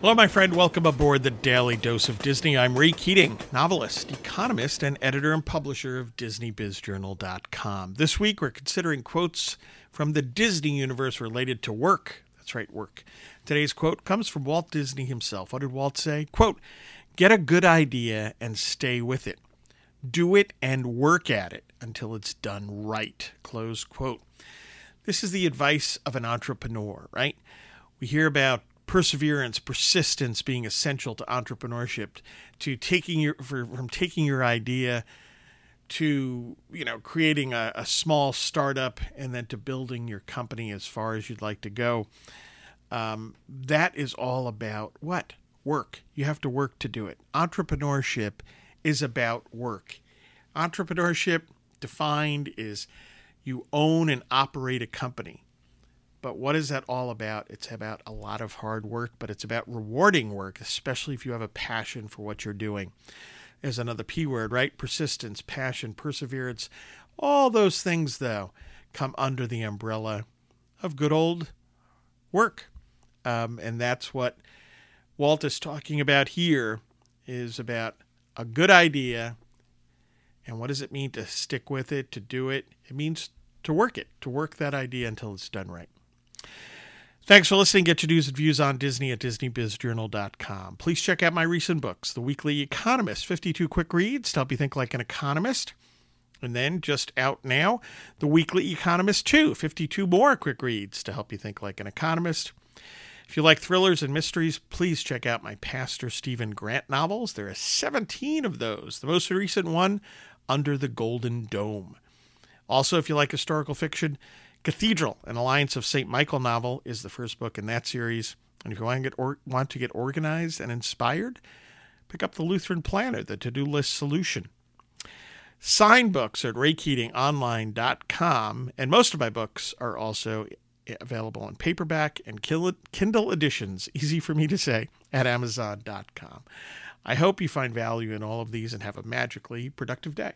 Hello, my friend. Welcome aboard the Daily Dose of Disney. I'm Ray Keating, novelist, economist, and editor and publisher of DisneyBizJournal.com. This week, we're considering quotes from the Disney universe related to work. That's right, work. Today's quote comes from Walt Disney himself. What did Walt say? Quote, Get a good idea and stay with it. Do it and work at it until it's done right. Close quote. This is the advice of an entrepreneur, right? We hear about perseverance, persistence being essential to entrepreneurship, to taking your from taking your idea to you know creating a, a, small startup and then to building your company as far as you'd like to go. Um, that is all about what work. You have to work to do it. Entrepreneurship is about work. Entrepreneurship defined is you own and operate a company. But what is that all about? It's about a lot of hard work, but it's about rewarding work, especially if you have a passion for what you're doing. There's another P word, right? Persistence, passion, perseverance. All those things, though, come under the umbrella of good old work. Um, and that's what Walt is talking about here is about a good idea. And what does it mean to stick with it, to do it? It means to work it, to work that idea until it's done right. Thanks for listening. Get your news and views on Disney at DisneyBizJournal.com. Please check out my recent books The Weekly Economist 52 Quick Reads to help you think like an economist. And then, just out now, The Weekly Economist 2 52 more quick reads to help you think like an economist. If you like thrillers and mysteries, please check out my Pastor Stephen Grant novels. There are 17 of those. The most recent one, Under the Golden Dome. Also, if you like historical fiction, Cathedral, an Alliance of St. Michael novel, is the first book in that series. And if you want to get, or, want to get organized and inspired, pick up the Lutheran Planner, the to do list solution. Sign books at raykeatingonline.com, and most of my books are also available in paperback and Kindle editions, easy for me to say, at amazon.com. I hope you find value in all of these and have a magically productive day.